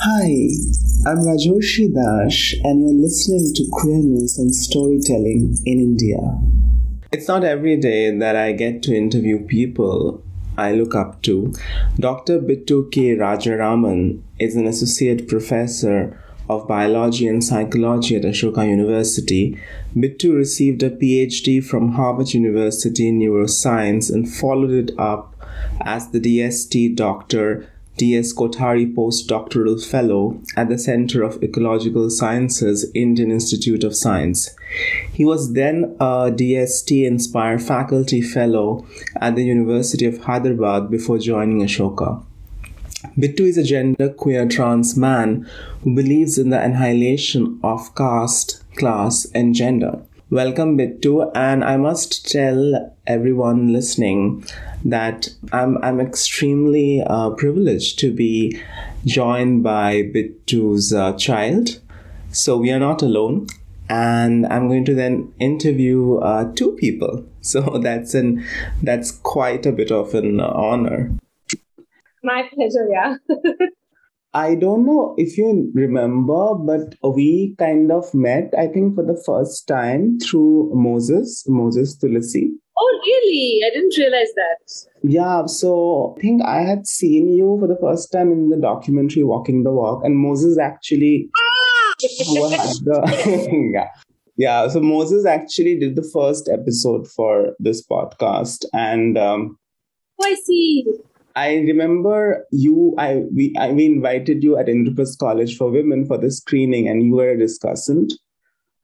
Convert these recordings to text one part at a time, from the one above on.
Hi, I'm Rajoshi Dash, and you're listening to Queerness and Storytelling in India. It's not every day that I get to interview people I look up to. Dr. Bittu K. Rajaraman is an associate professor of biology and psychology at Ashoka University. Bittu received a PhD from Harvard University in neuroscience and followed it up as the DST Doctor D.S. Kothari Postdoctoral Fellow at the Center of Ecological Sciences, Indian Institute of Science. He was then a DST Inspire Faculty Fellow at the University of Hyderabad before joining Ashoka. Bittu is a genderqueer trans man who believes in the annihilation of caste, class, and gender. Welcome, Bittu, and I must tell everyone listening that I'm I'm extremely uh, privileged to be joined by Bittu's uh, child. So we are not alone, and I'm going to then interview uh, two people. So that's an that's quite a bit of an honor. My pleasure. Yeah. I don't know if you remember, but we kind of met, I think, for the first time through Moses, Moses Tulasi. Oh, really? I didn't realize that. Yeah, so I think I had seen you for the first time in the documentary Walking the Walk, and Moses actually the, yeah. yeah, so Moses actually did the first episode for this podcast, and um, oh, I see. I remember you. I we I we invited you at Indraprastha College for Women for the screening, and you were a discussant.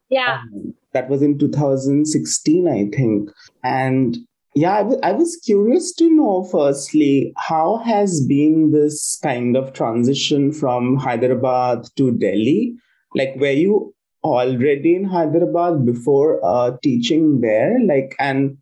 Yeah, um, that was in 2016, I think. And yeah, I, w- I was curious to know. Firstly, how has been this kind of transition from Hyderabad to Delhi? Like, were you already in Hyderabad before uh, teaching there? Like, and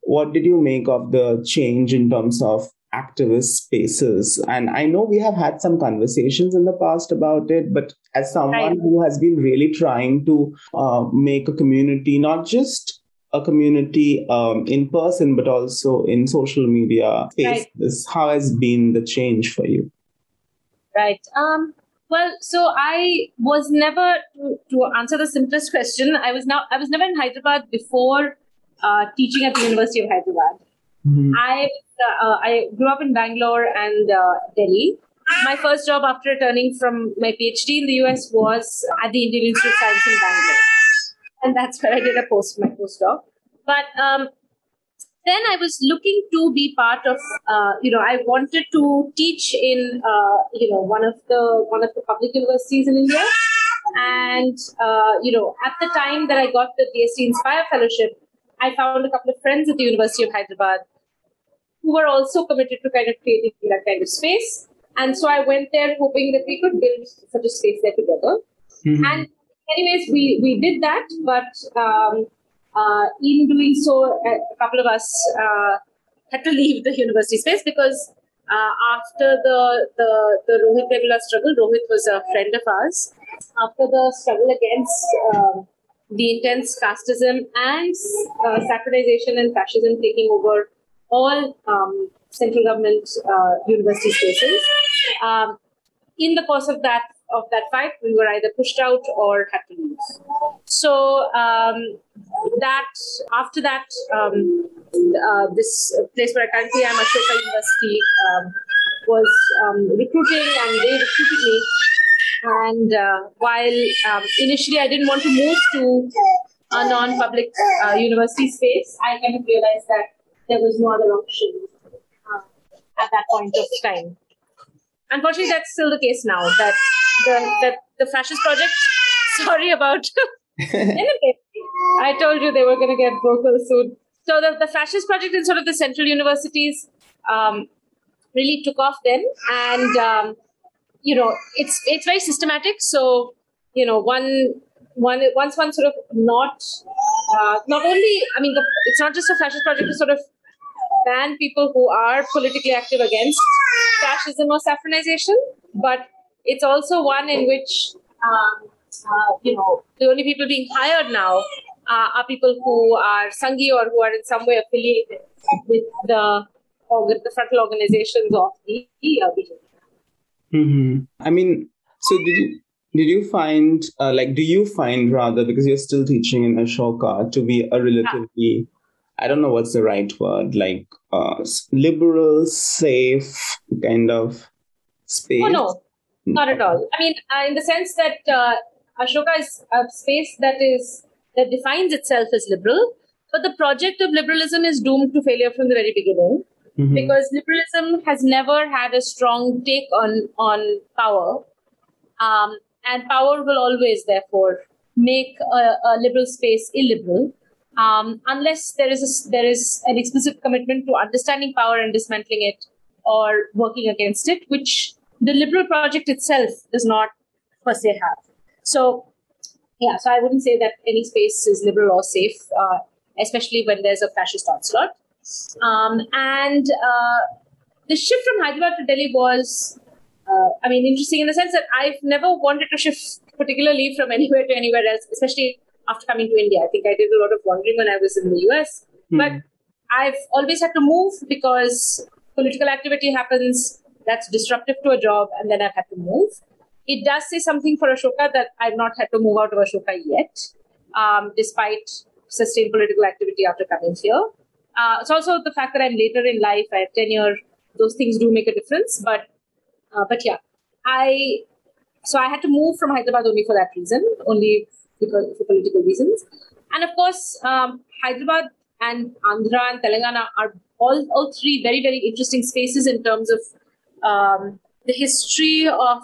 what did you make of the change in terms of activist spaces. And I know we have had some conversations in the past about it, but as someone right. who has been really trying to uh, make a community, not just a community um, in person, but also in social media spaces, right. how has been the change for you? Right. Um, well, so I was never to, to answer the simplest question. I was now I was never in Hyderabad before uh, teaching at the University of Hyderabad. Mm-hmm. I uh, I grew up in Bangalore and uh, Delhi. My first job after returning from my PhD in the US was at the Indian Institute of Science in Bangalore, and that's where I did a post my postdoc. But um, then I was looking to be part of, uh, you know, I wanted to teach in, uh, you know, one of the one of the public universities in India, and uh, you know, at the time that I got the DST Inspire Fellowship, I found a couple of friends at the University of Hyderabad who were also committed to kind of creating that kind of space. And so I went there hoping that we could build such a space there together. Mm-hmm. And anyways, we, we did that, but um, uh, in doing so, a couple of us uh, had to leave the university space because uh, after the, the, the Rohit Vemula struggle, Rohit was a friend of ours. After the struggle against um, the intense casteism and uh, and fascism taking over all um, central government uh, university spaces. Um, in the course of that of that fight, we were either pushed out or had to leave. So um, that after that, um, uh, this place where I currently am, Ashoka University, um, was um, recruiting, and they recruited me. And uh, while initially I didn't want to move to a non-public uh, university space, I kind of realized that there was no other option uh, at that point of time. Unfortunately, that's still the case now. That the that the fascist project. Sorry about. I told you they were going to get vocal soon. So the, the fascist project in sort of the central universities um, really took off then, and um, you know it's it's very systematic. So you know one one once one sort of not uh, not only I mean the, it's not just a fascist project to sort of ban people who are politically active against fascism or saffronization, but it's also one in which, um, uh, you know, the only people being hired now uh, are people who are Sanghi or who are in some way affiliated with the the frontal organizations of the uh, BJP. Mm-hmm. I mean, So did you did you find uh, like do you find rather because you're still teaching in Ashoka to be a relatively I don't know what's the right word like uh, liberal, safe kind of space? Oh no, not at all. I mean, uh, in the sense that uh, Ashoka is a space that is that defines itself as liberal, but the project of liberalism is doomed to failure from the very beginning. Mm-hmm. Because liberalism has never had a strong take on on power, um, and power will always, therefore, make a, a liberal space illiberal, um, unless there is a, there is an explicit commitment to understanding power and dismantling it or working against it, which the liberal project itself does not per se have. So, yeah, so I wouldn't say that any space is liberal or safe, uh, especially when there's a fascist onslaught. Um, and uh, the shift from Hyderabad to Delhi was, uh, I mean, interesting in the sense that I've never wanted to shift particularly from anywhere to anywhere else, especially after coming to India. I think I did a lot of wandering when I was in the US, mm. but I've always had to move because political activity happens that's disruptive to a job, and then I've had to move. It does say something for Ashoka that I've not had to move out of Ashoka yet, um, despite sustained political activity after coming here. Uh, it's also the fact that I'm later in life, I have tenure, those things do make a difference. But uh, but yeah, I so I had to move from Hyderabad only for that reason, only because for political reasons. And of course, um, Hyderabad and Andhra and Telangana are all, all three very, very interesting spaces in terms of um, the history of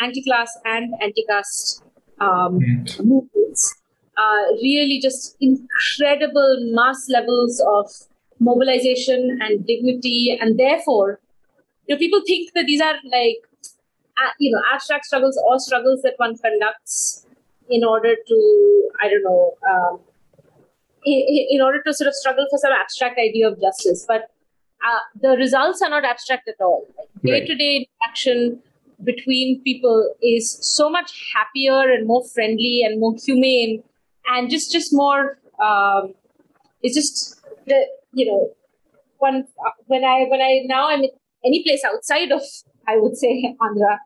anti-class and anti-caste um, mm. movements. Uh, really just incredible mass levels of mobilization and dignity. And therefore, you know, people think that these are like, uh, you know, abstract struggles or struggles that one conducts in order to, I don't know, um, in, in, order to sort of struggle for some abstract idea of justice. But uh, the results are not abstract at all. Day to day interaction between people is so much happier and more friendly and more humane and just just more um, it's just the you know when when i when i now i'm in any place outside of i would say andhra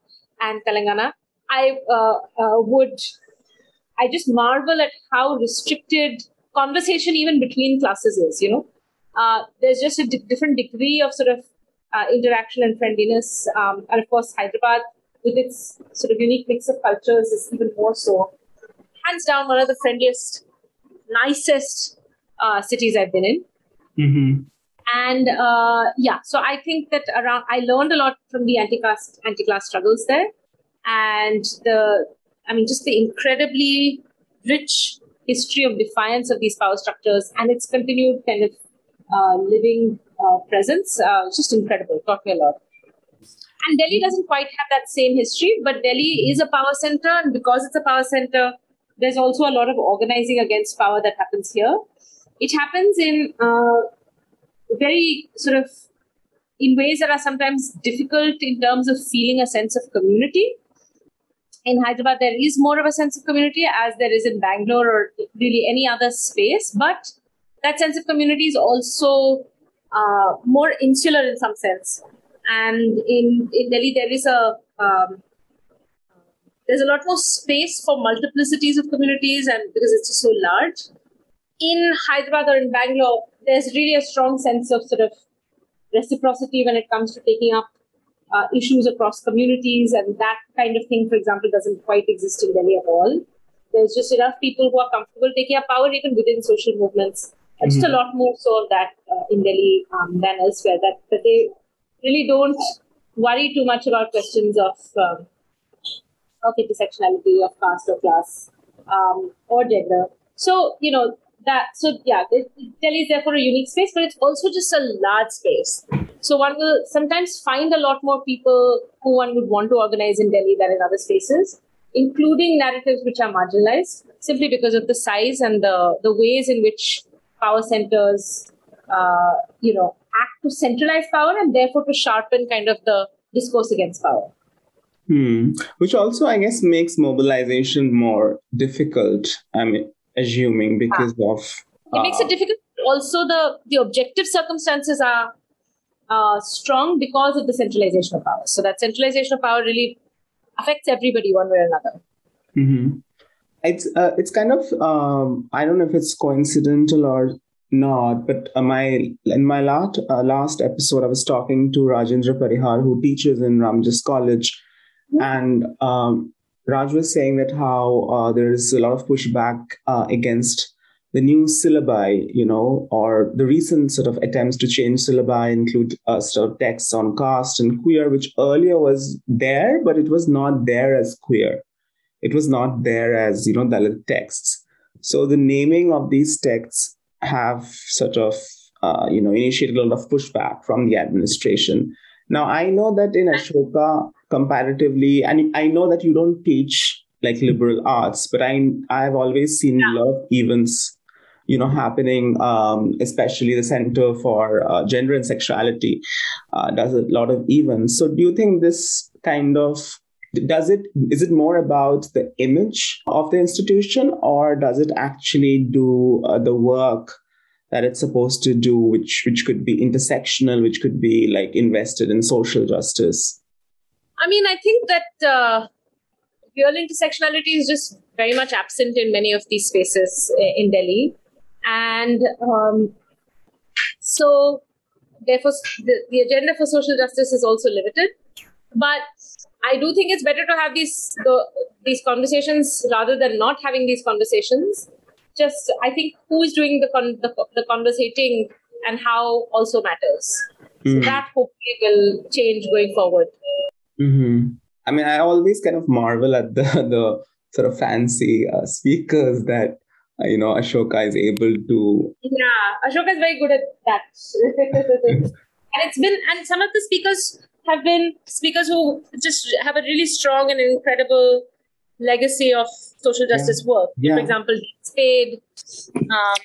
and telangana i uh, uh, would i just marvel at how restricted conversation even between classes is you know uh, there's just a d- different degree of sort of uh, interaction and friendliness um, and of course hyderabad with its sort of unique mix of cultures is even more so hands down one of the friendliest, nicest uh, cities I've been in. Mm-hmm. And uh, yeah, so I think that around I learned a lot from the anti-caste anti-class struggles there, and the I mean just the incredibly rich history of defiance of these power structures and its continued kind of uh, living uh, presence. Uh, just incredible. Taught me a lot. And Delhi doesn't quite have that same history, but Delhi is a power center, and because it's a power center, there's also a lot of organizing against power that happens here. It happens in uh, very sort of in ways that are sometimes difficult in terms of feeling a sense of community. In Hyderabad, there is more of a sense of community as there is in Bangalore or really any other space, but that sense of community is also uh, more insular in some sense. And in, in Delhi, there is a um, there's a lot more space for multiplicities of communities and because it's just so large in hyderabad or in bangalore there's really a strong sense of sort of reciprocity when it comes to taking up uh, issues across communities and that kind of thing for example doesn't quite exist in delhi at all there's just enough people who are comfortable taking up power even within social movements mm-hmm. just a mm-hmm. lot more so of that uh, in delhi um, than elsewhere that, that they really don't worry too much about questions of um, of intersectionality, of caste or class, um, or gender. So, you know, that, so yeah, Delhi is therefore a unique space, but it's also just a large space. So one will sometimes find a lot more people who one would want to organize in Delhi than in other spaces, including narratives which are marginalized simply because of the size and the, the ways in which power centers, uh, you know, act to centralize power and therefore to sharpen kind of the discourse against power. Hmm. Which also, I guess, makes mobilization more difficult. I'm assuming because ah. of it makes it uh, difficult. Also, the the objective circumstances are uh, strong because of the centralization of power. So that centralization of power really affects everybody one way or another. Mm-hmm. It's uh, it's kind of um, I don't know if it's coincidental or not, but uh, my in my last uh, last episode, I was talking to Rajendra Parihar, who teaches in Ramjas College, mm-hmm. and um, Raj was saying that how uh, there is a lot of pushback uh, against the new syllabi, you know, or the recent sort of attempts to change syllabi include uh, sort of texts on caste and queer, which earlier was there, but it was not there as queer. It was not there as, you know, Dalit texts. So the naming of these texts have sort of, uh, you know, initiated a lot of pushback from the administration. Now, I know that in Ashoka, comparatively, and I know that you don't teach like liberal arts, but I I've always seen yeah. a lot of events you know happening um, especially the center for uh, gender and sexuality uh, does a lot of events. So do you think this kind of does it is it more about the image of the institution or does it actually do uh, the work that it's supposed to do which which could be intersectional which could be like invested in social justice? I mean i think that uh, real intersectionality is just very much absent in many of these spaces uh, in delhi and um, so therefore the, the agenda for social justice is also limited but i do think it's better to have these the, these conversations rather than not having these conversations just i think who is doing the con- the, the conversating and how also matters mm-hmm. so that hopefully will change going forward mm-hmm. i mean i always kind of marvel at the the sort of fancy uh, speakers that you know ashoka is able to yeah ashoka is very good at that and it's been and some of the speakers have been speakers who just have a really strong and incredible legacy of social justice yeah. work yeah. for example spade um,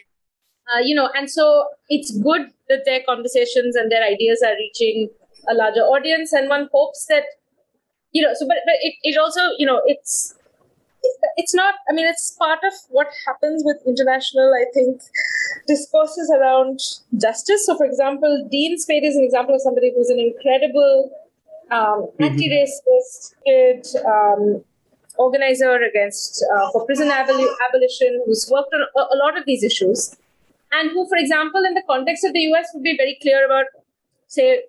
uh, you know and so it's good that their conversations and their ideas are reaching a larger audience and one hopes that you know so but, but it, it also you know it's it's not i mean it's part of what happens with international i think discourses around justice so for example dean spade is an example of somebody who's an incredible um, mm-hmm. anti-racist um, organizer against uh, for prison abol- abolition who's worked on a, a lot of these issues and who for example in the context of the us would be very clear about say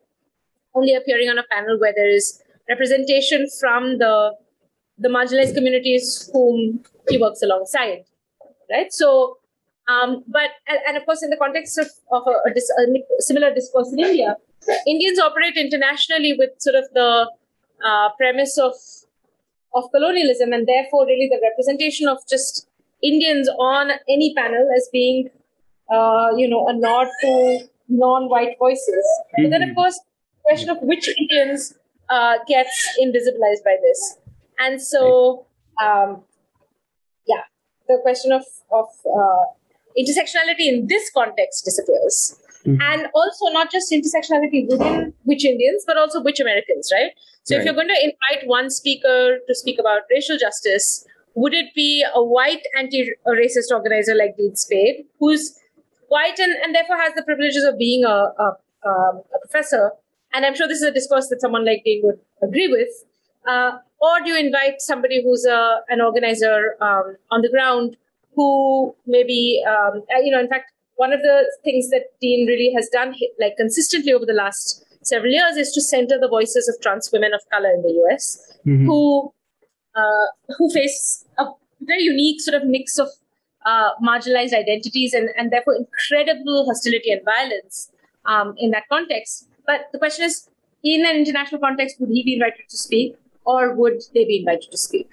only appearing on a panel where there is representation from the the marginalized communities whom he works alongside, right? So, um, but and, and, of course, in the context of, of a, a, dis, a, similar discourse in India, Indians operate internationally with sort of the uh, premise of of colonialism, and therefore, really the representation of just Indians on any panel as being, uh, you know, a nod to non-white voices. Mm-hmm. But then, of mm-hmm. course, the question of which Indians uh, gets invisibilized by this. And so, um, yeah, the question of, of uh, intersectionality in this context disappears. Mm-hmm. And also, not just intersectionality within which Indians, but also which Americans, right? So, right. if you're going to invite one speaker to speak about racial justice, would it be a white anti racist organizer like Dean Spade, who's white and, and therefore has the privileges of being a, a, um, a professor? And I'm sure this is a discourse that someone like Dean would agree with. Uh, or do you invite somebody who's a, an organizer um, on the ground who maybe, um, uh, you know, in fact, one of the things that Dean really has done, like consistently over the last several years, is to center the voices of trans women of color in the US mm-hmm. who uh, who face a very unique sort of mix of uh, marginalized identities and, and therefore incredible hostility and violence um, in that context. But the question is, in an international context, would he be invited to speak? Or would they be invited to speak?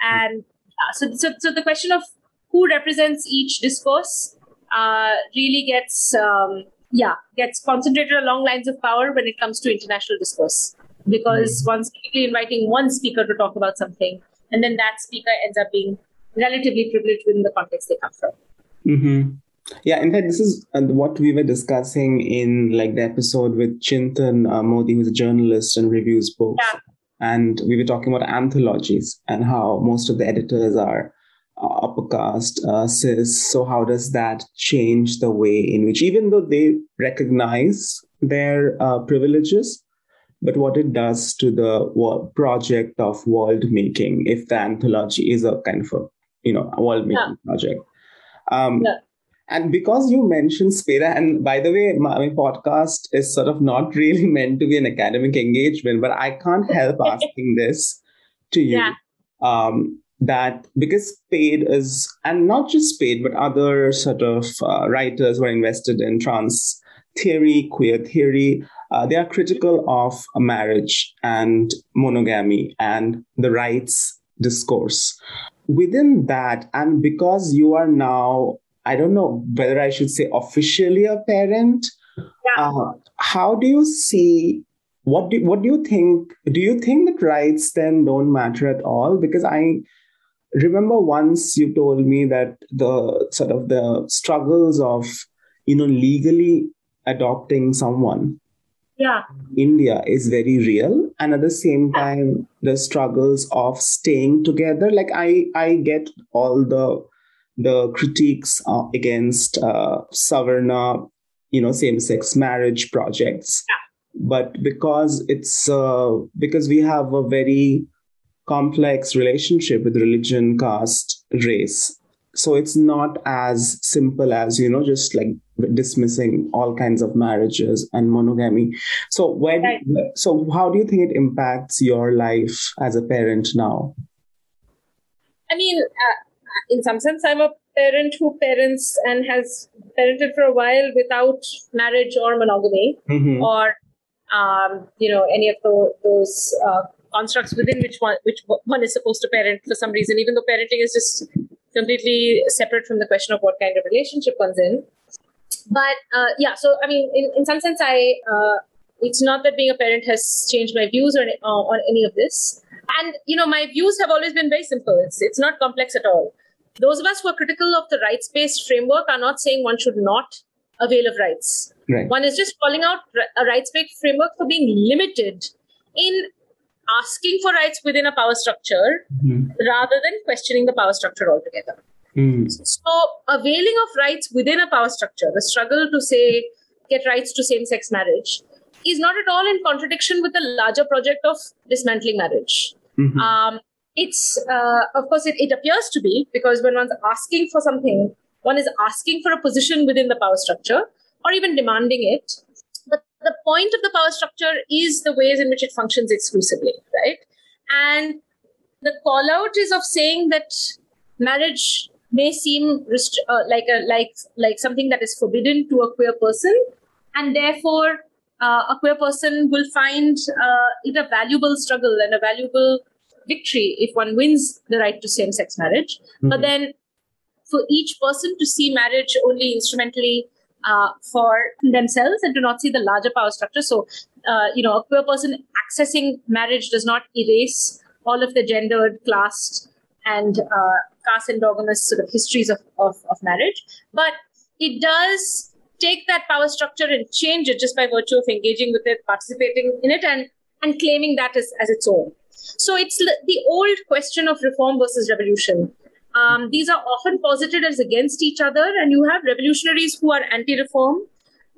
And uh, so, so, so the question of who represents each discourse uh, really gets, um, yeah, gets concentrated along lines of power when it comes to international discourse. Because mm-hmm. one's typically inviting one speaker to talk about something, and then that speaker ends up being relatively privileged within the context they come from. Mm-hmm. Yeah, in fact, this is uh, what we were discussing in like the episode with Chintan uh, Modi, who's a journalist and reviews books. Yeah and we were talking about anthologies and how most of the editors are uh, upper caste, uh, cis. So, how does that change the way in which, even though they recognize their uh, privileges, but what it does to the project of world making, if the anthology is a kind of a you know world making yeah. project. Um, yeah. And because you mentioned Spade, and by the way, my, my, podcast is sort of not really meant to be an academic engagement, but I can't help asking this to you. Yeah. Um, that because Spade is, and not just Spade, but other sort of uh, writers who are invested in trans theory, queer theory, uh, they are critical of marriage and monogamy and the rights discourse. Within that, and because you are now, I don't know whether I should say officially a parent, yeah. uh, how do you see what do what do you think do you think that rights then don't matter at all? Because i remember once you told me that the sort of the struggles of you know legally adopting someone yeah. india is very real. And at the same time the struggles of staying together. Like i i get all the the critiques uh, against uh, savarna you know same sex marriage projects yeah. but because it's uh, because we have a very complex relationship with religion caste race so it's not as simple as you know just like dismissing all kinds of marriages and monogamy so when right. so how do you think it impacts your life as a parent now i mean uh, in some sense i'm a parent who parents and has parented for a while without marriage or monogamy mm-hmm. or um, you know any of the, those uh, constructs within which one which one is supposed to parent for some reason even though parenting is just completely separate from the question of what kind of relationship one's in. But uh, yeah, so I mean, in, in some sense, I uh, it's not that being a parent has changed my views or, uh, on any of this. And you know, my views have always been very simple. It's it's not complex at all. Those of us who are critical of the rights-based framework are not saying one should not avail of rights. Right. One is just calling out a rights-based framework for being limited in asking for rights within a power structure mm-hmm. rather than questioning the power structure altogether. Mm. So, availing of rights within a power structure, the struggle to say, get rights to same sex marriage, is not at all in contradiction with the larger project of dismantling marriage. Mm-hmm. Um, it's, uh, of course, it, it appears to be because when one's asking for something, one is asking for a position within the power structure or even demanding it But the point of the power structure is the ways in which it functions exclusively, right? And the call out is of saying that marriage may seem uh, like a like like something that is forbidden to a queer person, and therefore uh, a queer person will find uh, it a valuable struggle and a valuable victory if one wins the right to same-sex marriage. Mm-hmm. But then, for each person to see marriage only instrumentally uh, for themselves and to not see the larger power structure. So, uh, you know, a queer person accessing marriage does not erase all of the gendered, class, and uh, caste endogamous sort of histories of, of, of marriage, but it does take that power structure and change it just by virtue of engaging with it, participating in it, and and claiming that as, as its own. So it's the old question of reform versus revolution. Um, these are often posited as against each other, and you have revolutionaries who are anti reform,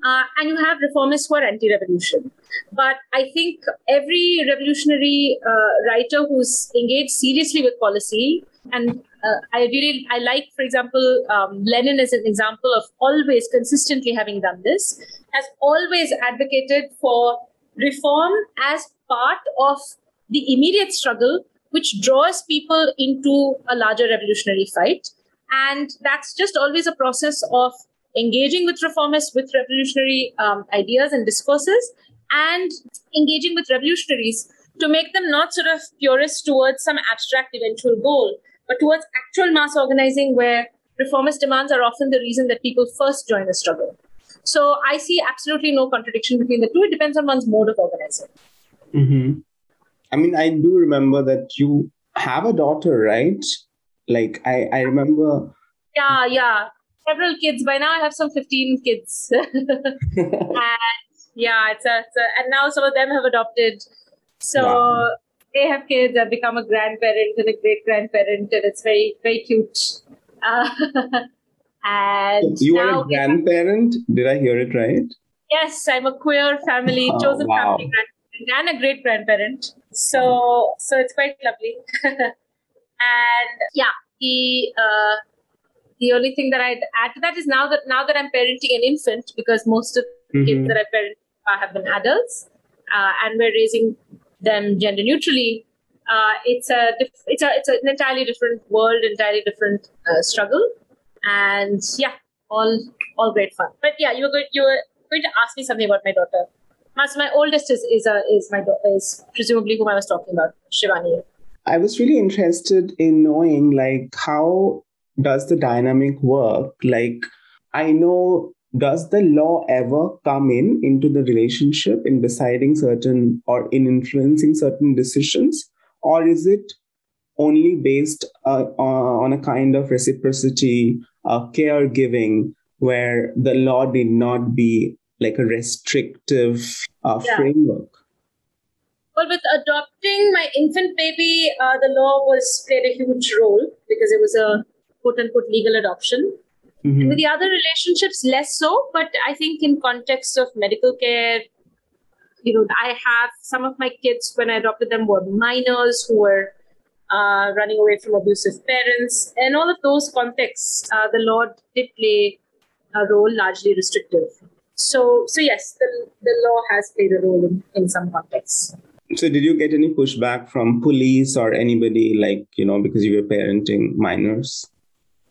uh, and you have reformists who are anti revolution. But I think every revolutionary uh, writer who's engaged seriously with policy, and uh, I really I like, for example, um, Lenin as an example of always consistently having done this, has always advocated for reform as part of the immediate struggle which draws people into a larger revolutionary fight. And that's just always a process of engaging with reformists with revolutionary um, ideas and discourses and engaging with revolutionaries to make them not sort of purists towards some abstract eventual goal, but towards actual mass organizing where reformist demands are often the reason that people first join the struggle. So I see absolutely no contradiction between the two. It depends on one's mode of organizing. Mm-hmm. I mean, I do remember that you have a daughter, right? Like, I, I remember. Yeah, yeah. Several kids. By now, I have some 15 kids. and yeah, it's a, it's a, and now some of them have adopted. So wow. they have kids. I've become a grandparent and a great grandparent, and it's very, very cute. Uh, and you are a grandparent. Did I hear it right? Yes, I'm a queer family, oh, chosen wow. family grandparent and a great grandparent. So so it's quite lovely. and yeah, the uh, the only thing that I'd add to that is now that now that I'm parenting an infant, because most of the mm-hmm. kids that I parent uh, have been adults, uh, and we're raising them gender neutrally. Uh, it's a diff- it's a it's an entirely different world, entirely different uh, struggle, and yeah, all all great fun. But yeah, you were going you were going to ask me something about my daughter. So my oldest is is a, is my is presumably whom I was talking about, Shivani. I was really interested in knowing like how does the dynamic work? Like I know does the law ever come in into the relationship in deciding certain or in influencing certain decisions or is it only based uh, on a kind of reciprocity uh, caregiving where the law did not be like a restrictive uh, yeah. framework well with adopting my infant baby uh, the law was played a huge role because it was a quote unquote legal adoption Mm-hmm. With the other relationships, less so. But I think in context of medical care, you know, I have some of my kids when I adopted them were minors who were uh, running away from abusive parents, and all of those contexts, uh, the law did play a role, largely restrictive. So, so yes, the the law has played a role in, in some contexts. So, did you get any pushback from police or anybody, like you know, because you were parenting minors?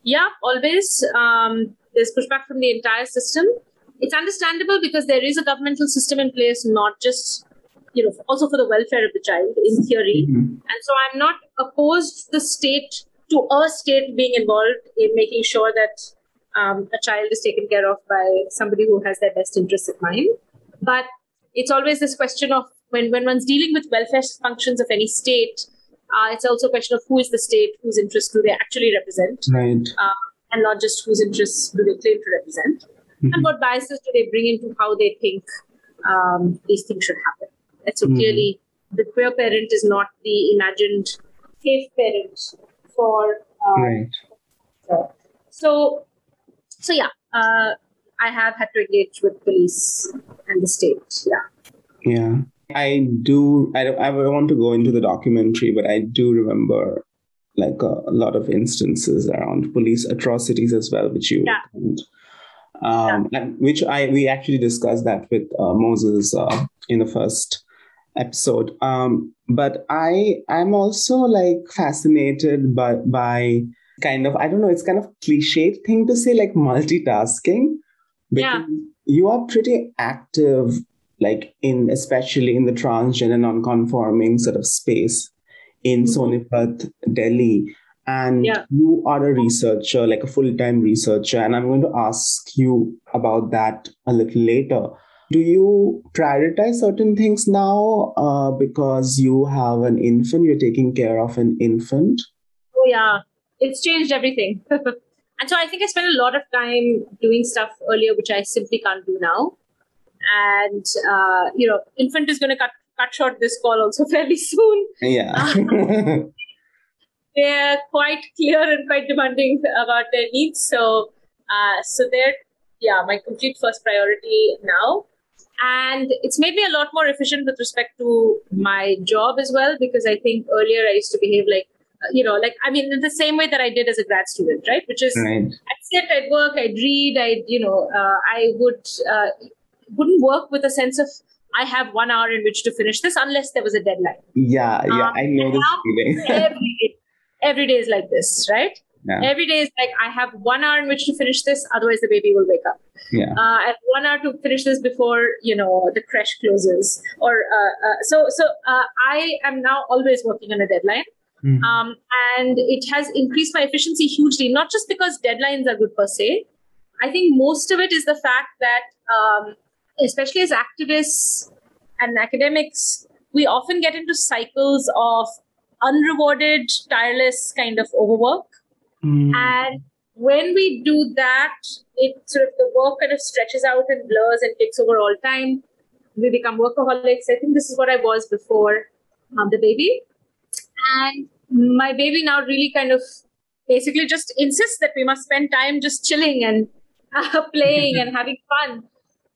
Yeah, always. Um, there's pushback from the entire system. It's understandable because there is a governmental system in place, not just you know, also for the welfare of the child in theory. Mm-hmm. And so I'm not opposed the state to a state being involved in making sure that um, a child is taken care of by somebody who has their best interests in mind. But it's always this question of when, when one's dealing with welfare functions of any state, uh, it's also a question of who is the state, whose interests do they actually represent, right. uh, and not just whose interests do they claim to represent, mm-hmm. and what biases do they bring into how they think um, these things should happen. And so mm-hmm. clearly, the queer parent is not the imagined safe parent for. Um, right. So, so, so yeah, uh, I have had to engage with police and the state. Yeah. Yeah. I do. I don't. I want to go into the documentary, but I do remember like a, a lot of instances around police atrocities as well, which you yeah. um, yeah. and which I we actually discussed that with uh, Moses uh, in the first episode. Um, but I I'm also like fascinated by by kind of I don't know. It's kind of cliched thing to say like multitasking. Because yeah. you are pretty active like in especially in the transgender non-conforming sort of space in mm-hmm. Sonipat, Delhi. And yeah. you are a researcher, like a full-time researcher, and I'm going to ask you about that a little later. Do you prioritize certain things now uh, because you have an infant? You're taking care of an infant. Oh yeah, it's changed everything. and so I think I spent a lot of time doing stuff earlier, which I simply can't do now and uh, you know, infant is going to cut cut short this call also fairly soon. Yeah. they're quite clear and quite demanding about their needs. So, uh, so they're yeah my complete first priority now, and it's made me a lot more efficient with respect to my job as well because I think earlier I used to behave like you know, like I mean, in the same way that I did as a grad student, right? Which is right. I'd sit, I'd work, I'd read, I'd you know, uh, I would uh, wouldn't work with a sense of I have one hour in which to finish this unless there was a deadline. Yeah, yeah, um, I know this feeling. every, day, every day is like this, right? Yeah. Every day is like I have one hour in which to finish this, otherwise the baby will wake up. Yeah. Uh, I have one hour to finish this before you know the crash closes, or uh, uh, so so. Uh, I am now always working on a deadline. Mm. Um, and it has increased my efficiency hugely, not just because deadlines are good per se. I think most of it is the fact that um, especially as activists and academics, we often get into cycles of unrewarded, tireless kind of overwork. Mm. And when we do that, it sort of the work kind of stretches out and blurs and takes over all time. We become workaholics. I think this is what I was before um, the baby. And my baby now really kind of basically just insists that we must spend time just chilling and uh, playing and having fun.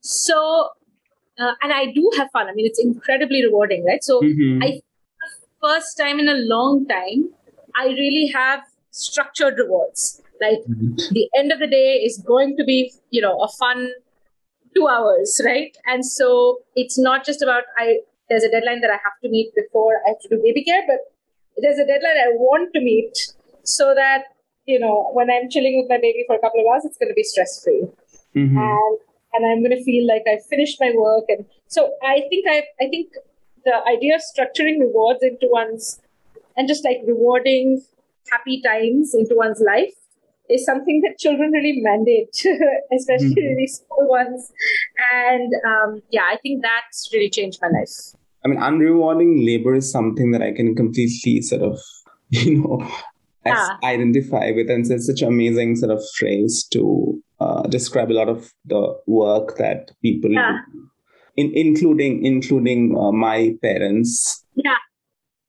So uh, and I do have fun. I mean, it's incredibly rewarding, right? So Mhm. I first time in a long time, I really have structured rewards. Like the end of the day is going to be, you know, a fun two hours, right? And so it's not just about I. There's a deadline that I have to meet before I have to do baby care, but there's a deadline I want to meet so that you know when I'm chilling with my baby for a couple of hours, it's going to be stress free Mhm. and and I'm going to feel like I've finished my work. And so I think I I think the idea of structuring rewards into one's and just like rewarding happy times into one's life is something that children really mandate, especially Mhm. really small ones. And um, yeah, I think that's really changed my life. I mean, unrewarding labor is something that I can completely sort of, you know, Yeah. identify with. And it's such an amazing sort of phrase to uh, describe a lot of the work that people Yeah. do, in, including including uh, my parents. Yeah.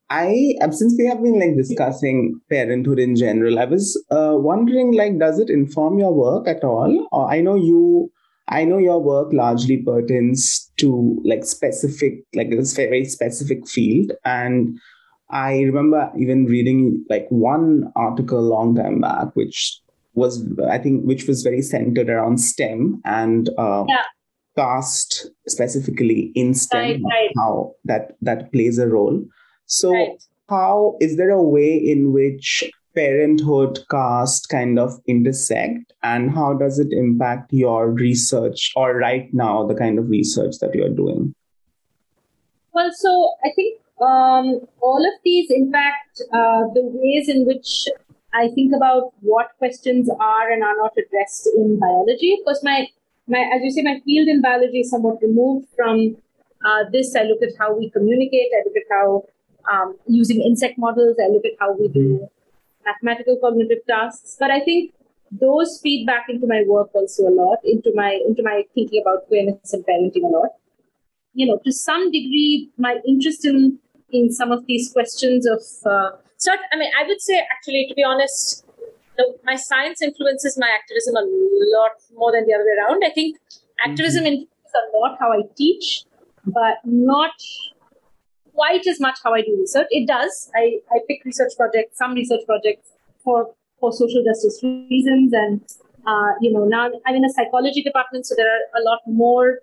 I uh, since we have been like discussing parenthood in general, I was uh, wondering like, does it inform your work at all? Or I know you I know your work largely pertains to like specific, like this very specific field. And I remember even reading like one article a long time back, which was, I think, which was very centered around STEM and uh, Yeah. caste specifically in STEM, Right, right. how that that plays a role. So, Right. how is there a way in which parenthood caste kind of intersect and how does it impact your research or right now the kind of research that you're doing Well, so I think um, all of these impact uh, the ways in which I think about what questions are and are not addressed in biology. Of course, my, my as you say, my field in biology is somewhat removed from uh, this. I look at how we communicate. I look at how um, using insect models. I look at how we do mathematical cognitive tasks. But I think those feed back into my work also a lot, into my into my thinking about queerness and parenting a lot you know, to some degree, my interest in in some of these questions of uh, so I mean, I would say actually, to be honest, the, my science influences my activism a lot more than the other way around. I think activism influences a lot how I teach, but not quite as much how I do research. It does. I, I pick research projects, some research projects for for social justice reasons, and uh, you know now I'm in a psychology department, so there are a lot more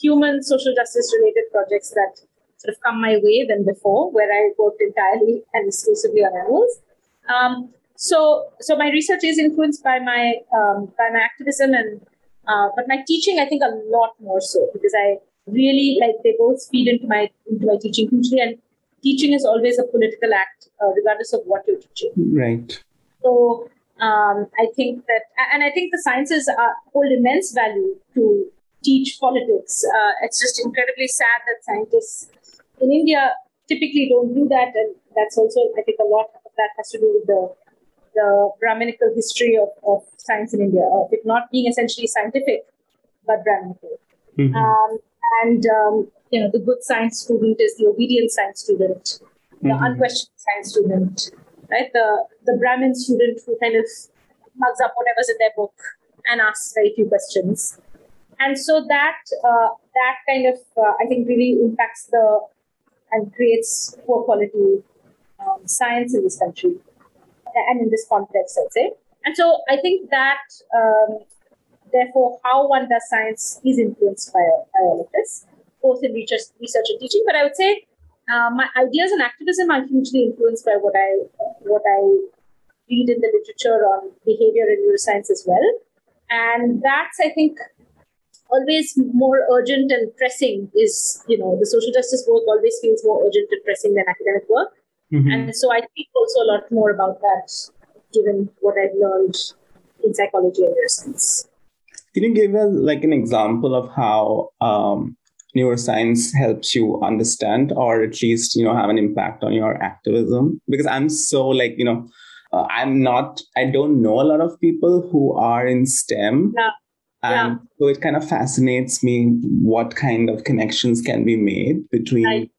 human social justice related projects that sort of come my way than before, where I worked entirely and exclusively on animals. Um, so, so my research is influenced by my um, by my activism, and uh, but my teaching, I think, a lot more so because I really like they both feed into my into my teaching hugely, and teaching is always a political act, uh, regardless of what you're teaching. right So um, I think that, and I think the sciences are, hold immense value to teach politics. Uh, it's just incredibly sad that scientists in India typically don't do that, and that's also, I think, a lot of that has to do with the the Brahminical history of, of science in India, of it not being essentially scientific, but Brahminical. Mhm. Um, and um, you know, the good science student is the obedient science student, the Mhm. unquestioned science student, right? The the Brahmin student who kind of mugs up whatever's in their book and asks very few questions. And so that uh, that kind of uh, I think really impacts the and creates poor quality um, science in this country and in this context, I'd say. And so I think that um, therefore how one does science is influenced by, by all of this, both in research, research and teaching. But I would say uh, my ideas and activism are hugely influenced by what I what I read in the literature on behavior and neuroscience as well. And that's I think always more urgent and pressing is you know the social justice work always feels more urgent and pressing than academic work. Mhm. And so I think also a lot more about that, given what I've learned in psychology and neuroscience. Can you give us like an example of how um, neuroscience helps you understand, or at least you know have an impact on your activism? Because I'm so like you know, uh, I'm not. I don't know a lot of people who are in STEM, Yeah. and so it kind of fascinates me what kind of connections can be made between Right.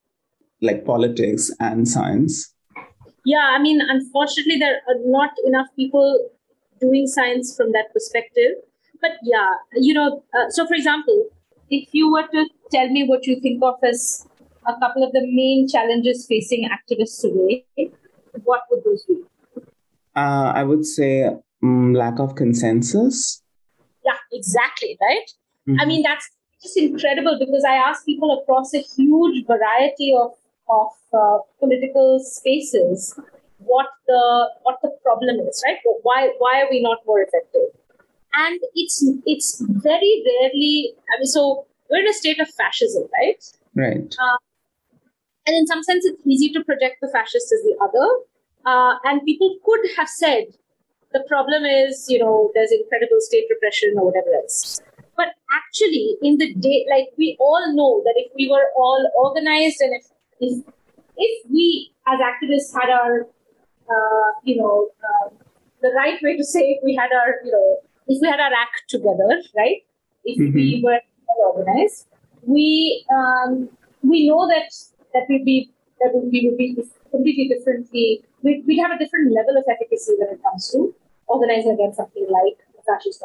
like politics and science. Yeah, I mean, unfortunately, there are not enough people doing science from that perspective. But yeah, you know, uh, so for example, if you were to tell me what you think of as a couple of the main challenges facing activists today, what would those be? Uh, I would say um, lack of consensus. Yeah, exactly, right? Mm-hmm. I mean, that's just incredible because I ask people across a huge variety of, of uh, political spaces what the what the problem is, right? Why why are we not more effective? And it's it's very rarely. I mean, so we're in a state of fascism, right? Right. Uh, and in some sense, it's easy to project the fascist as the other. Uh, and people could have said the problem is, you know, there's incredible state repression or whatever else. But actually, in the day, like we all know that if we were all organized and if if, if we as activists had our, uh, you know, uh, the right way to say if we had our, you know, if we had our act together, right? If mm-hmm. we were organized, we um, we know that that we'd be that we would be completely differently. We'd, we'd have a different level of efficacy when it comes to organizing against something like the fascist.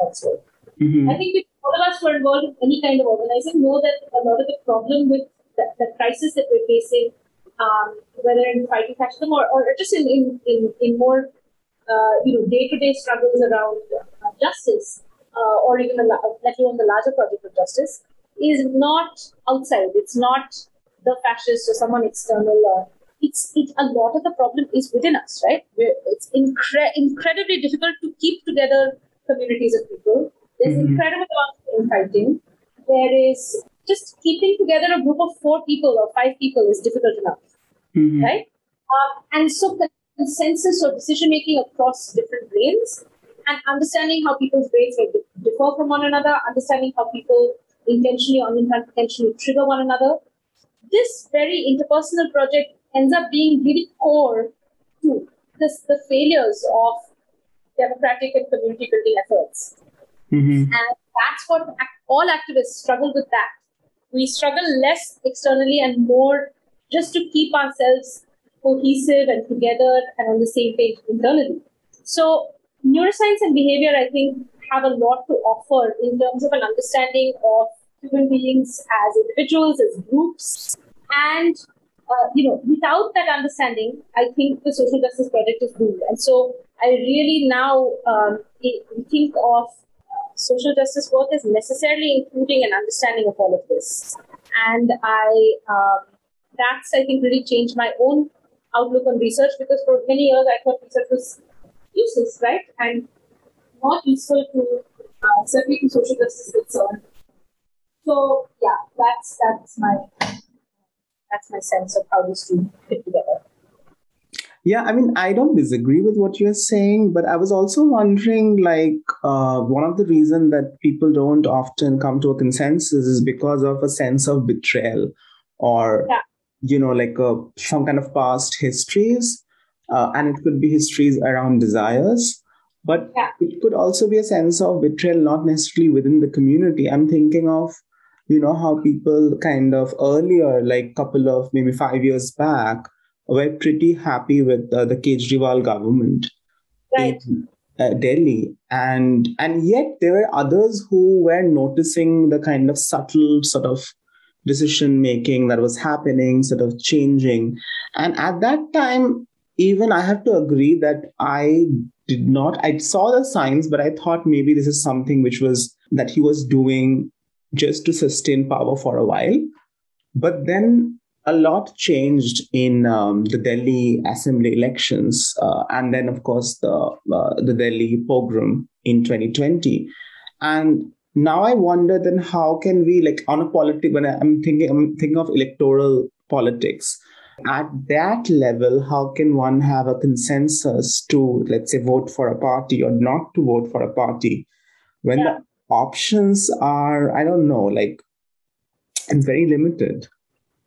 Mm-hmm. I think if all of us who are involved in any kind of organizing know that a lot of the problem with the, the crisis that we're facing, um, whether in fighting fascism or, or just in, in, in, in more you know day-to-day struggles around uh, justice, uh, or even the, let alone the larger project of justice, is not outside. It's not the fascist or someone external. Or it's it, a lot of the problem is within us, right? We're, it's incre- incredibly difficult to keep together communities of people. There's mm-hmm. incredible amount of infighting. There is just keeping together a group of four people or five people is difficult enough, mm-hmm. right? Um, and so consensus or decision making across different brains and understanding how people's brains differ from one another, understanding how people intentionally or unintentionally trigger one another. This very interpersonal project ends up being really core to this, the failures of democratic and community building efforts. Mm-hmm. And that's what all activists struggle with that. We struggle less externally and more just to keep ourselves cohesive and together and on the same page internally. So, neuroscience and behavior, I think, have a lot to offer in terms of an understanding of human beings as individuals, as groups. And, uh, you know, without that understanding, I think the social justice project is doomed. And so I really now um, think of uh, social justice work as necessarily including an understanding of all of this. And I, um, that's, I think, really changed my own outlook on research because for many years I thought research was useless, right? And not useful to uh, certainly to social justice concern. So yeah, that's that's my that's my sense of how these two fit together. Yeah, I mean, I don't disagree with what you're saying, but I was also wondering, like, uh, one of the reasons that people don't often come to a consensus is because of a sense of betrayal, or yeah. You know, like a, some kind of past histories, uh, and it could be histories around desires, but yeah. it could also be a sense of betrayal, not necessarily within the community. I'm thinking of you know how people kind of earlier like couple of maybe five years back were pretty happy with uh, the Kejriwal government right. in uh, Delhi, and and yet there were others who were noticing the kind of subtle sort of decision making that was happening, sort of changing, and at that time, even I have to agree that I did not. I saw the signs, but I thought maybe this is something which was that he was doing just to sustain power for a while. But then a lot changed in um, the Delhi Assembly elections, uh, and then, of course, the uh, the Delhi pogrom in 2020. And now I wonder, then how can we, like, on a politic? When I'm thinking, I'm thinking of electoral politics. At that level, how can one have a consensus to, let's say, vote for a party or not to vote for a party when yeah. the options are i don't know like very limited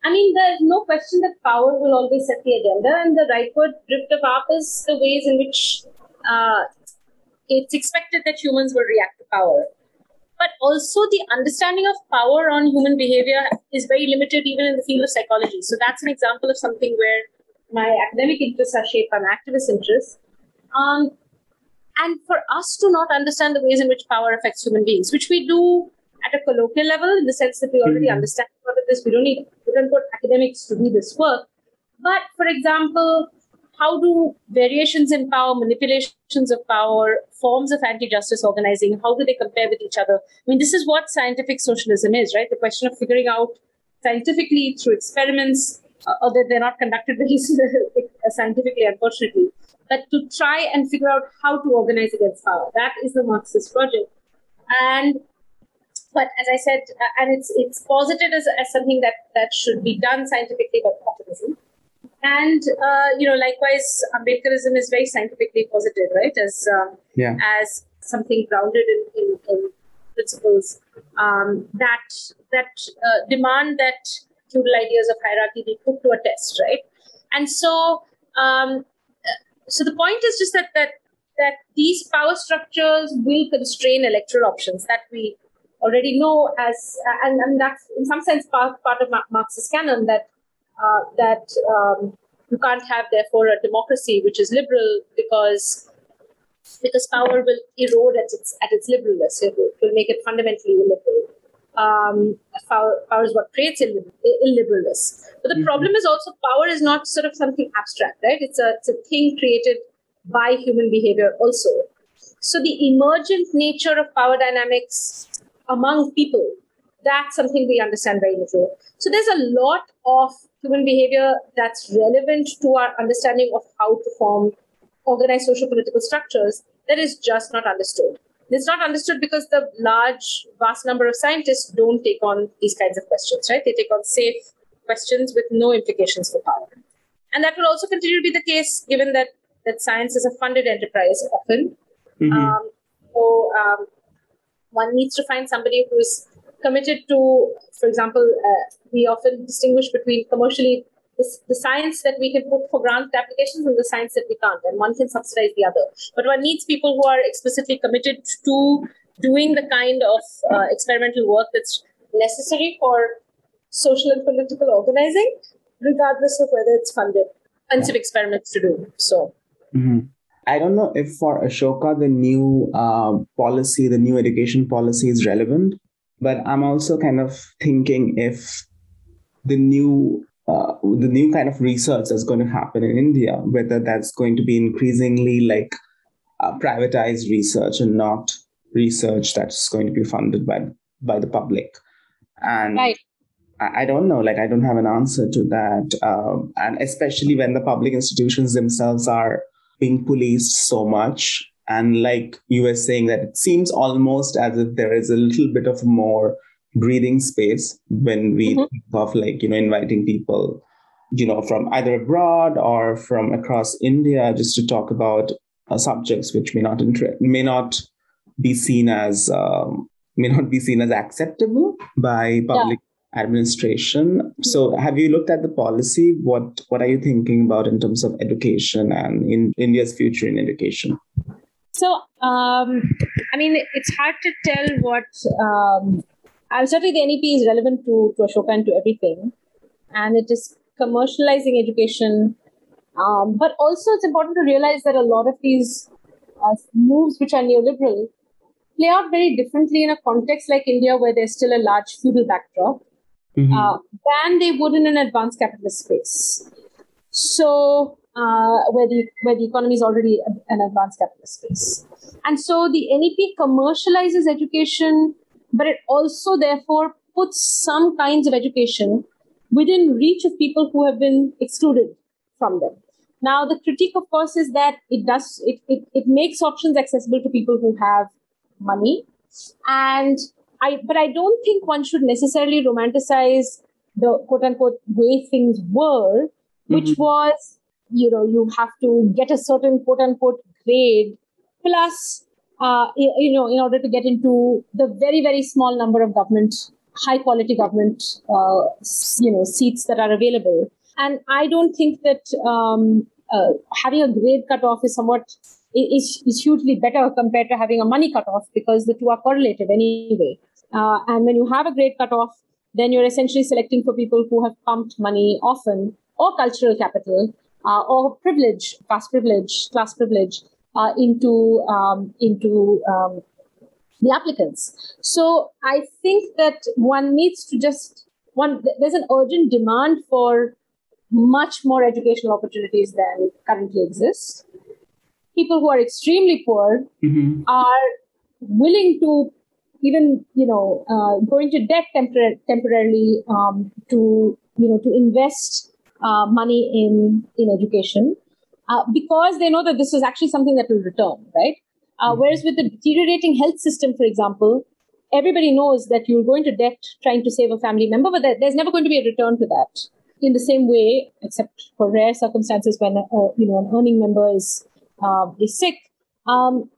i mean there's no question that power will always set the agenda and the rightward drift of up is the ways in which uh, it's expected that humans will react to power but also the understanding of power on human behavior is very limited even in the field of psychology so that's an example of something where my academic interests are shaped by my activist interests um, and for us to not understand the ways in which power affects human beings, which we do at a colloquial level in the sense that we already mm-hmm. understand what it is. We don't need quote unquote academics to do this work. But for example, how do variations in power, manipulations of power, forms of anti justice organizing, how do they compare with each other? I mean, this is what scientific socialism is, right? The question of figuring out scientifically through experiments, uh, although they're not conducted very scientifically, unfortunately, but to try and figure out how to organize against power. That is the Marxist project. And but as I said, uh, and it's it's posited as, as something that that should be done scientifically by populism. And uh, you know, likewise, Ambedkarism is very scientifically posited, right? As um, yeah. as something grounded in, in, in principles um, that that uh, demand that feudal ideas of hierarchy be put to a test, right? And so, um, so the point is just that that that these power structures will constrain electoral options that we already know as, and, and that's in some sense part, part of Marxist canon that uh, that um, you can't have therefore a democracy which is liberal because because power will erode at its at its liberalness. It will, make it fundamentally illiberal. Um, power, power is what creates illiberalness. But the mm-hmm. problem is also power is not sort of something abstract, right? It's a it's a thing created by human behavior also. So the emergent nature of power dynamics among people, that's something we understand very little. So there's a lot of human behavior that's relevant to our understanding of how to form organized social political structures that is just not understood. It's not understood because the large, vast number of scientists don't take on these kinds of questions, right? They take on safe questions with no implications for power. And that will also continue to be the case given that, that science is a funded enterprise often. Mm-hmm. Um, so um, one needs to find somebody who is committed to, for example, uh, we often distinguish between commercially the, the, science that we can put for grant applications and the science that we can't, and one can subsidize the other. But one needs people who are explicitly committed to doing the kind of uh, experimental work that's necessary for social and political organizing, regardless of whether it's funded. Tons of experiments to do. So. Mm-hmm. I don't know if for Ashoka the new uh, policy, the new education policy is relevant, but I'm also kind of thinking if the new uh, the new kind of research that's going to happen in India, whether that's going to be increasingly like uh, privatized research and not research that's going to be funded by by the public, and right. I, I don't know, like I don't have an answer to that, um, and especially when the public institutions themselves are being policed so much. And like you were saying, that it seems almost as if there is a little bit of more breathing space when we mm-hmm. think of like, you know, inviting people, you know, from either abroad or from across India just to talk about uh, subjects which may not inter- may not be seen as um, may not be seen as acceptable by public administration. So, have you looked at the policy? What What are you thinking about in terms of education and in India's future in education? So, um, I mean, it's hard to tell what. Um, certainly, the NEP is relevant to, to Ashoka and to everything, and it is commercializing education. Um, but also, it's important to realize that a lot of these uh, moves, which are neoliberal, play out very differently in a context like India, where there's still a large feudal backdrop mm-hmm. uh, than they would in an advanced capitalist space. So uh, where the where the economy is already an advanced capitalist space, and so the NEP commercializes education, but it also therefore puts some kinds of education within reach of people who have been excluded from them. Now, the critique, of course, is that it does it, it, it makes options accessible to people who have money and I, but I don't think one should necessarily romanticize the quote unquote way things were, which mm-hmm. was, you know, you have to get a certain quote unquote grade plus, uh, you know, in order to get into the very, very small number of government, high quality government, uh, you know, seats that are available. And I don't think that um, uh, having a grade cutoff is somewhat is, is hugely better compared to having a money cutoff because the two are correlated anyway. Uh, and when you have a grade cutoff, then you're essentially selecting for people who have pumped money often or cultural capital uh, or privilege, class privilege, class privilege uh, into um, into um, the applicants. So I think that one needs to just one there's an urgent demand for much more educational opportunities than currently exist. People who are extremely poor mm-hmm. are willing to even you know uh, go into debt tempor- temporarily um, to you know to invest uh, money in in education uh, because they know that this is actually something that will return, right? Uh, mm-hmm. Whereas with the deteriorating health system, for example, everybody knows that you're going to debt trying to save a family member, but there's never going to be a return to that. In the same way, except for rare circumstances when uh, you know an earning member is uh, is sick, um,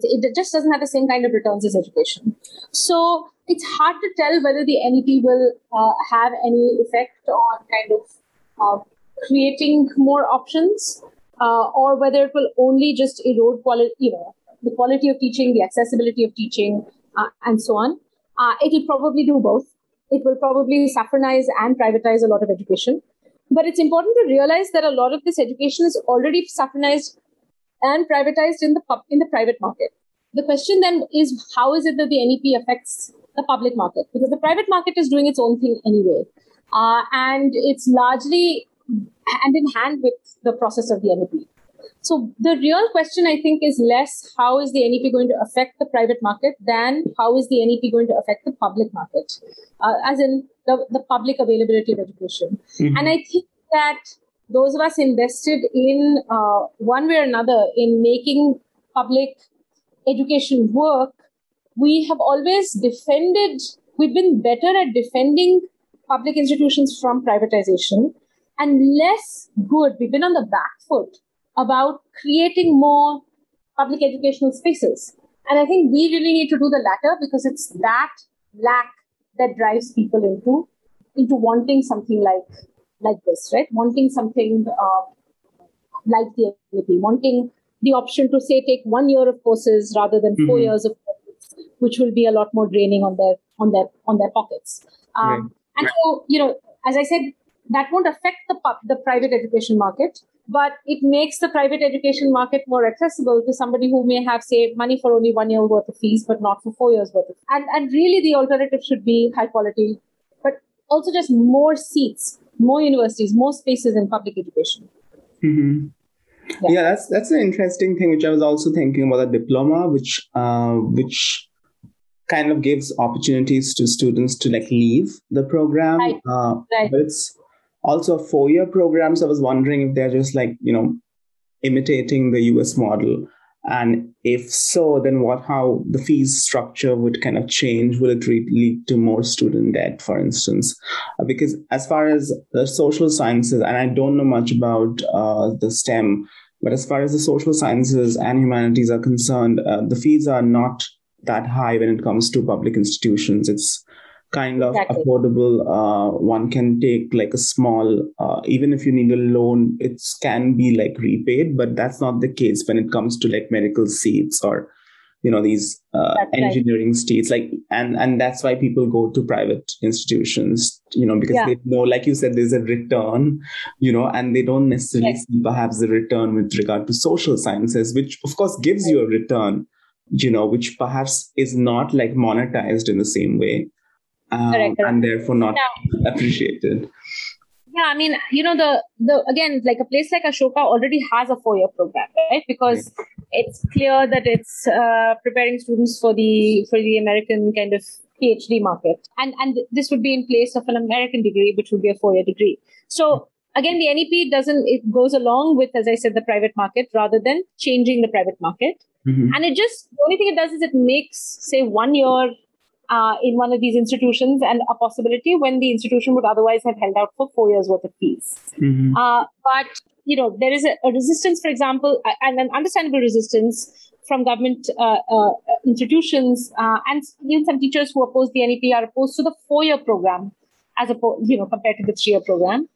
it just doesn't have the same kind of returns as education. So it's hard to tell whether the NEP will uh, have any effect on kind of uh, creating more options, uh, or whether it will only just erode quality, you know, the quality of teaching, the accessibility of teaching, uh, and so on. Uh, it will probably do both. It will probably saffronize and privatize a lot of education. But it's important to realize that a lot of this education is already saffronized and privatized in the pub- in the private market. The question then is how is it that the NEP affects the public market? Because the private market is doing its own thing anyway, uh, and it's largely hand in hand with the process of the NEP. So the real question, I think, is less how is the NEP going to affect the private market than how is the NEP going to affect the public market, uh, as in the, the public availability of education. Mm-hmm. And I think that those of us invested in uh, one way or another in making public education work, we have always defended, we've been better at defending public institutions from privatization and less good. We've been on the back foot about creating more public educational spaces. And I think we really need to do the latter because it's that lack that drives people into into wanting something like like this, right? Wanting something uh, like the NEP, wanting the option to say take one year of courses rather than 4 mm-hmm. years of courses, which will be a lot more draining on their on their on their pockets. Um, right. And so, you know, as I said, that won't affect the the private education market but it makes the private education market more accessible to somebody who may have saved money for only one year worth of fees but not for four years worth of and and really the alternative should be high quality but also just more seats more universities more spaces in public education mm-hmm. yeah. yeah. that's that's an interesting thing which i was also thinking about the diploma which uh, which kind of gives opportunities to students to like leave the program right. Uh, right. but it's also a four year program, so i was wondering if they're just like you know imitating the us model and if so then what how the fees structure would kind of change will it lead to more student debt for instance uh, because as far as the social sciences and i don't know much about uh, the stem but as far as the social sciences and humanities are concerned uh, the fees are not that high when it comes to public institutions it's kind of exactly. affordable uh, one can take like a small uh, even if you need a loan it can be like repaid but that's not the case when it comes to like medical seats or you know these uh, engineering right. seats like and and that's why people go to private institutions you know because yeah. they know like you said there's a return you know and they don't necessarily yes. see perhaps the return with regard to social sciences which of course gives you a return you know which perhaps is not like monetized in the same way um, correct, correct. and therefore not appreciated. Yeah, I mean, you know, the the again, like a place like Ashoka already has a four year program, right? Because right. it's clear that it's uh, preparing students for the for the American kind of PhD market, and and this would be in place of an American degree, which would be a four year degree. So again, the NEP doesn't it goes along with, as I said, the private market rather than changing the private market. Mm-hmm. And it just the only thing it does is it makes say one year uh, in one of these institutions and a possibility when the institution would otherwise have held out for four years worth of fees. Mm-hmm. Uh, but you know there is a, a, resistance, for example, and an understandable resistance from government uh, uh institutions uh, and even some teachers who oppose the NEP are opposed to the four-year program as opposed, you know, compared to the three-year program.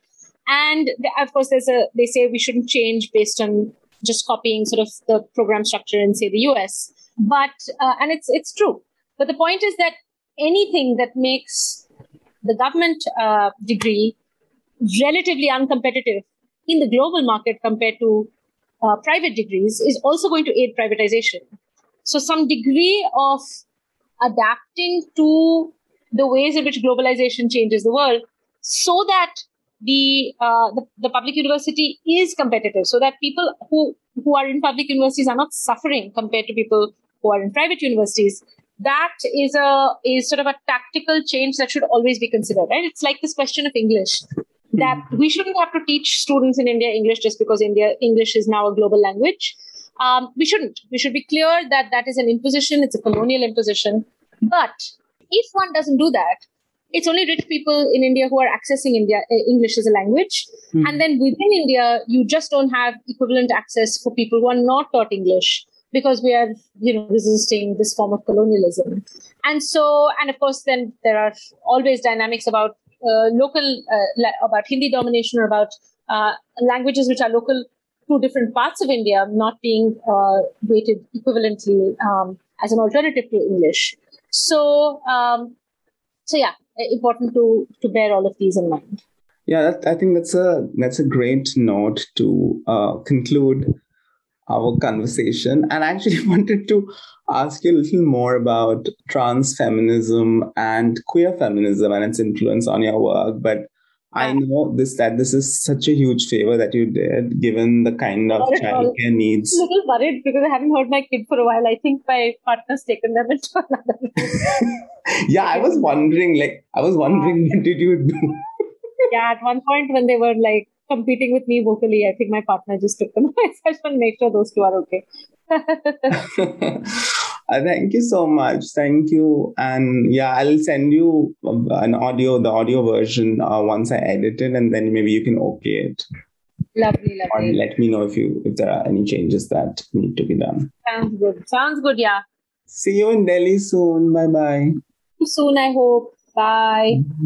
And of course, there's a they say we shouldn't change based on just copying sort of the program structure in say the US. But uh, and it's it's true. But the point is that anything that makes the government uh, degree relatively uncompetitive in the global market compared to uh, private degrees is also going to aid privatization. So, some degree of adapting to the ways in which globalization changes the world so that the, uh, the, the public university is competitive so that people who who are in public universities are not suffering compared to people who are in private universities. That is a is sort of a tactical change that should always be considered right? It's like this question of english that hmm. we shouldn't have to teach students in india english just because india english is now a global language. Um, we shouldn't. We should be clear that that is an imposition it's a colonial imposition. But if one doesn't do that it's only rich people in India who are accessing India uh, English as a language, mm. and then within India, you just don't have equivalent access for people who are not taught English because we are, you know, resisting this form of colonialism. And so, and of course, then there are always dynamics about uh, local, uh, about Hindi domination or about uh, languages which are local to different parts of India not being uh, weighted equivalently um, as an alternative to English. So, um, so yeah, important to to bear all of these in mind. Yeah, that, I think that's a that's a great note to uh, conclude our conversation. And I actually wanted to ask you a little more about trans feminism and queer feminism and its influence on your work. But I know this that this is such a huge favor that you did, given the kind of childcare needs. I'm a little worried because I haven't heard my kid for a while. I think my partner's taken them into another. yeah, I was wondering. Like, I was wondering, what did you do? yeah, at one point when they were like competing with me vocally, I think my partner just took them. I just want to make sure those two are okay. Uh, thank you so much. Thank you. And yeah, I'll send you um, an audio, the audio version uh, once I edit it, and then maybe you can okay it. Lovely, lovely. Or let me know if you if there are any changes that need to be done. Sounds good. Sounds good. Yeah. See you in Delhi soon. Bye bye. Soon, I hope. Bye.